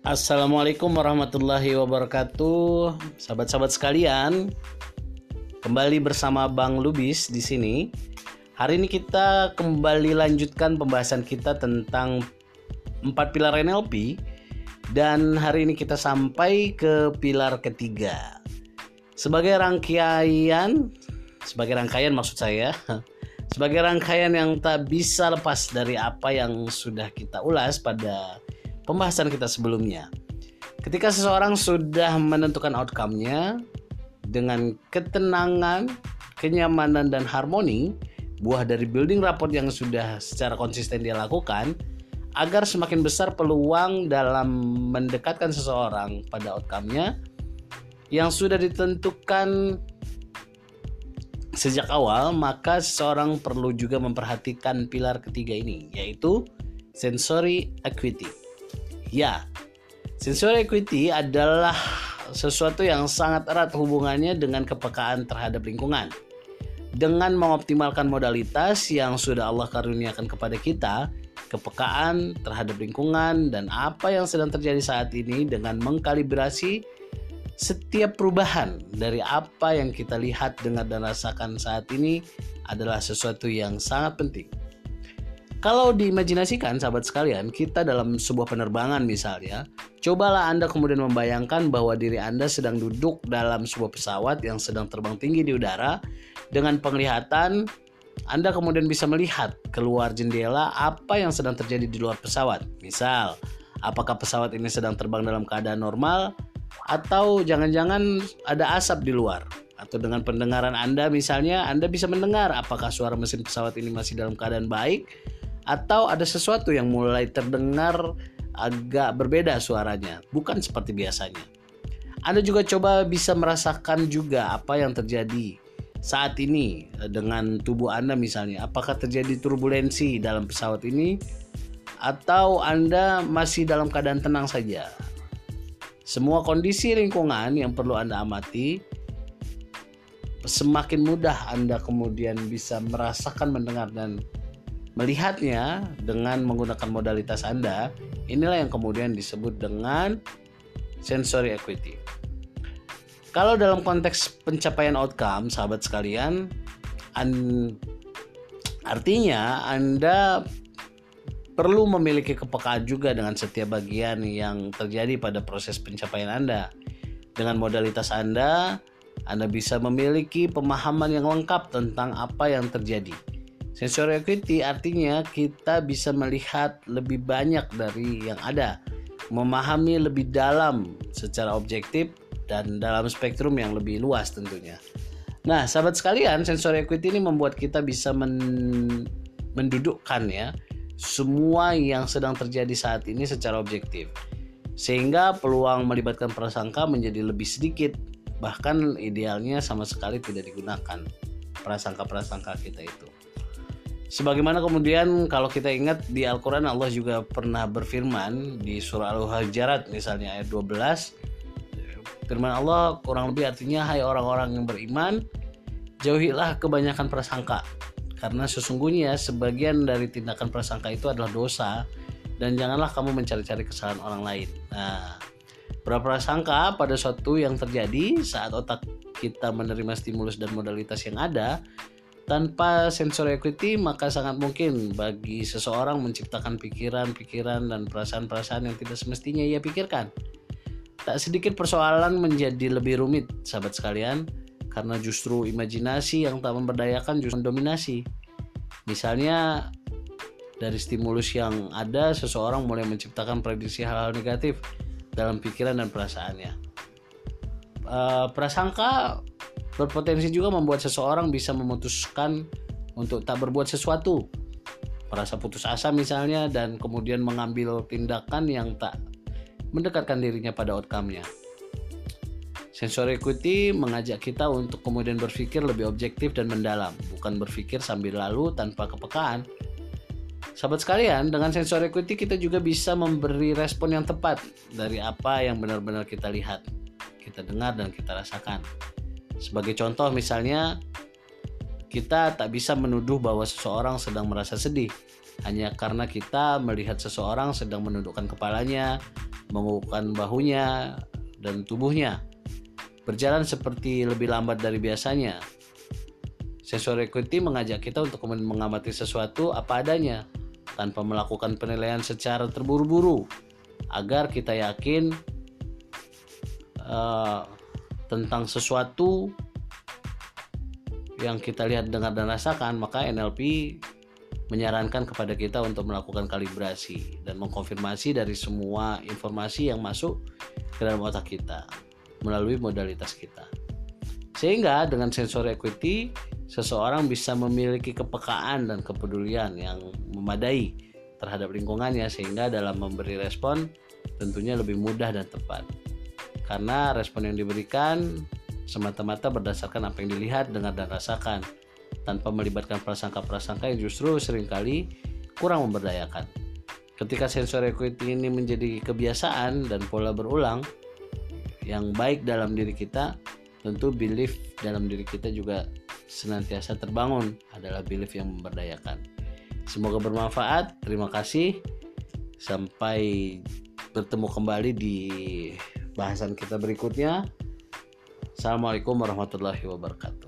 Assalamualaikum warahmatullahi wabarakatuh, sahabat-sahabat sekalian. Kembali bersama Bang Lubis di sini. Hari ini kita kembali lanjutkan pembahasan kita tentang empat pilar NLP dan hari ini kita sampai ke pilar ketiga. Sebagai rangkaian, sebagai rangkaian maksud saya, sebagai rangkaian yang tak bisa lepas dari apa yang sudah kita ulas pada pembahasan kita sebelumnya. Ketika seseorang sudah menentukan outcome-nya dengan ketenangan, kenyamanan dan harmoni, buah dari building rapport yang sudah secara konsisten dia lakukan, agar semakin besar peluang dalam mendekatkan seseorang pada outcome-nya yang sudah ditentukan sejak awal, maka seseorang perlu juga memperhatikan pilar ketiga ini, yaitu sensory acuity. Ya, sensory equity adalah sesuatu yang sangat erat hubungannya dengan kepekaan terhadap lingkungan. Dengan mengoptimalkan modalitas yang sudah Allah karuniakan kepada kita, kepekaan terhadap lingkungan dan apa yang sedang terjadi saat ini dengan mengkalibrasi setiap perubahan dari apa yang kita lihat, dengar dan rasakan saat ini adalah sesuatu yang sangat penting. Kalau diimajinasikan sahabat sekalian, kita dalam sebuah penerbangan misalnya, cobalah Anda kemudian membayangkan bahwa diri Anda sedang duduk dalam sebuah pesawat yang sedang terbang tinggi di udara. Dengan penglihatan Anda kemudian bisa melihat keluar jendela apa yang sedang terjadi di luar pesawat. Misal, apakah pesawat ini sedang terbang dalam keadaan normal? Atau jangan-jangan ada asap di luar? Atau dengan pendengaran Anda misalnya Anda bisa mendengar apakah suara mesin pesawat ini masih dalam keadaan baik atau ada sesuatu yang mulai terdengar agak berbeda suaranya, bukan seperti biasanya. Anda juga coba bisa merasakan juga apa yang terjadi saat ini dengan tubuh Anda misalnya. Apakah terjadi turbulensi dalam pesawat ini atau Anda masih dalam keadaan tenang saja? Semua kondisi lingkungan yang perlu Anda amati semakin mudah Anda kemudian bisa merasakan, mendengar dan melihatnya dengan menggunakan modalitas Anda, inilah yang kemudian disebut dengan sensory equity. Kalau dalam konteks pencapaian outcome, sahabat sekalian, an, artinya Anda perlu memiliki kepekaan juga dengan setiap bagian yang terjadi pada proses pencapaian Anda. Dengan modalitas Anda, Anda bisa memiliki pemahaman yang lengkap tentang apa yang terjadi Sensory acuity artinya kita bisa melihat lebih banyak dari yang ada, memahami lebih dalam secara objektif dan dalam spektrum yang lebih luas tentunya. Nah, sahabat sekalian, sensory equity ini membuat kita bisa men mendudukkan ya semua yang sedang terjadi saat ini secara objektif. Sehingga peluang melibatkan prasangka menjadi lebih sedikit, bahkan idealnya sama sekali tidak digunakan prasangka-prasangka kita itu. Sebagaimana kemudian kalau kita ingat di Al-Quran Allah juga pernah berfirman di surah Al-Hujarat misalnya ayat 12 Firman Allah kurang lebih artinya Hai orang-orang yang beriman Jauhilah kebanyakan prasangka Karena sesungguhnya sebagian dari tindakan prasangka itu adalah dosa Dan janganlah kamu mencari-cari kesalahan orang lain. Nah berprasangka pada suatu yang terjadi saat otak kita menerima stimulus dan modalitas yang ada tanpa sensor equity maka sangat mungkin bagi seseorang menciptakan pikiran-pikiran dan perasaan-perasaan yang tidak semestinya ia pikirkan. Tak sedikit persoalan menjadi lebih rumit, sahabat sekalian, karena justru imajinasi yang tak memberdayakan justru mendominasi. Misalnya dari stimulus yang ada, seseorang mulai menciptakan prediksi hal-hal negatif dalam pikiran dan perasaannya. Uh, prasangka berpotensi juga membuat seseorang bisa memutuskan untuk tak berbuat sesuatu merasa putus asa misalnya dan kemudian mengambil tindakan yang tak mendekatkan dirinya pada outcome-nya. Sensor equity mengajak kita untuk kemudian berpikir lebih objektif dan mendalam, bukan berpikir sambil lalu tanpa kepekaan. Sahabat sekalian, dengan sensor equity kita juga bisa memberi respon yang tepat dari apa yang benar-benar kita lihat, kita dengar dan kita rasakan. Sebagai contoh misalnya kita tak bisa menuduh bahwa seseorang sedang merasa sedih hanya karena kita melihat seseorang sedang menundukkan kepalanya mengukuhkan bahunya dan tubuhnya. Berjalan seperti lebih lambat dari biasanya. Sensor equity mengajak kita untuk mengamati sesuatu apa adanya tanpa melakukan penilaian secara terburu-buru agar kita yakin uh, tentang sesuatu yang kita lihat, dengar dan rasakan, maka NLP menyarankan kepada kita untuk melakukan kalibrasi dan mengkonfirmasi dari semua informasi yang masuk ke dalam otak kita melalui modalitas kita. Sehingga dengan sensor equity, seseorang bisa memiliki kepekaan dan kepedulian yang memadai terhadap lingkungannya sehingga dalam memberi respon tentunya lebih mudah dan tepat. Karena respon yang diberikan semata-mata berdasarkan apa yang dilihat, dengar dan rasakan tanpa melibatkan prasangka-prasangka yang justru sering kali kurang memberdayakan. Ketika sensor equity ini menjadi kebiasaan dan pola berulang yang baik dalam diri kita, tentu belief dalam diri kita juga senantiasa terbangun adalah belief yang memberdayakan. Semoga bermanfaat. Terima kasih. Sampai bertemu kembali di bahasan kita berikutnya. Assalamualaikum warahmatullahi wabarakatuh.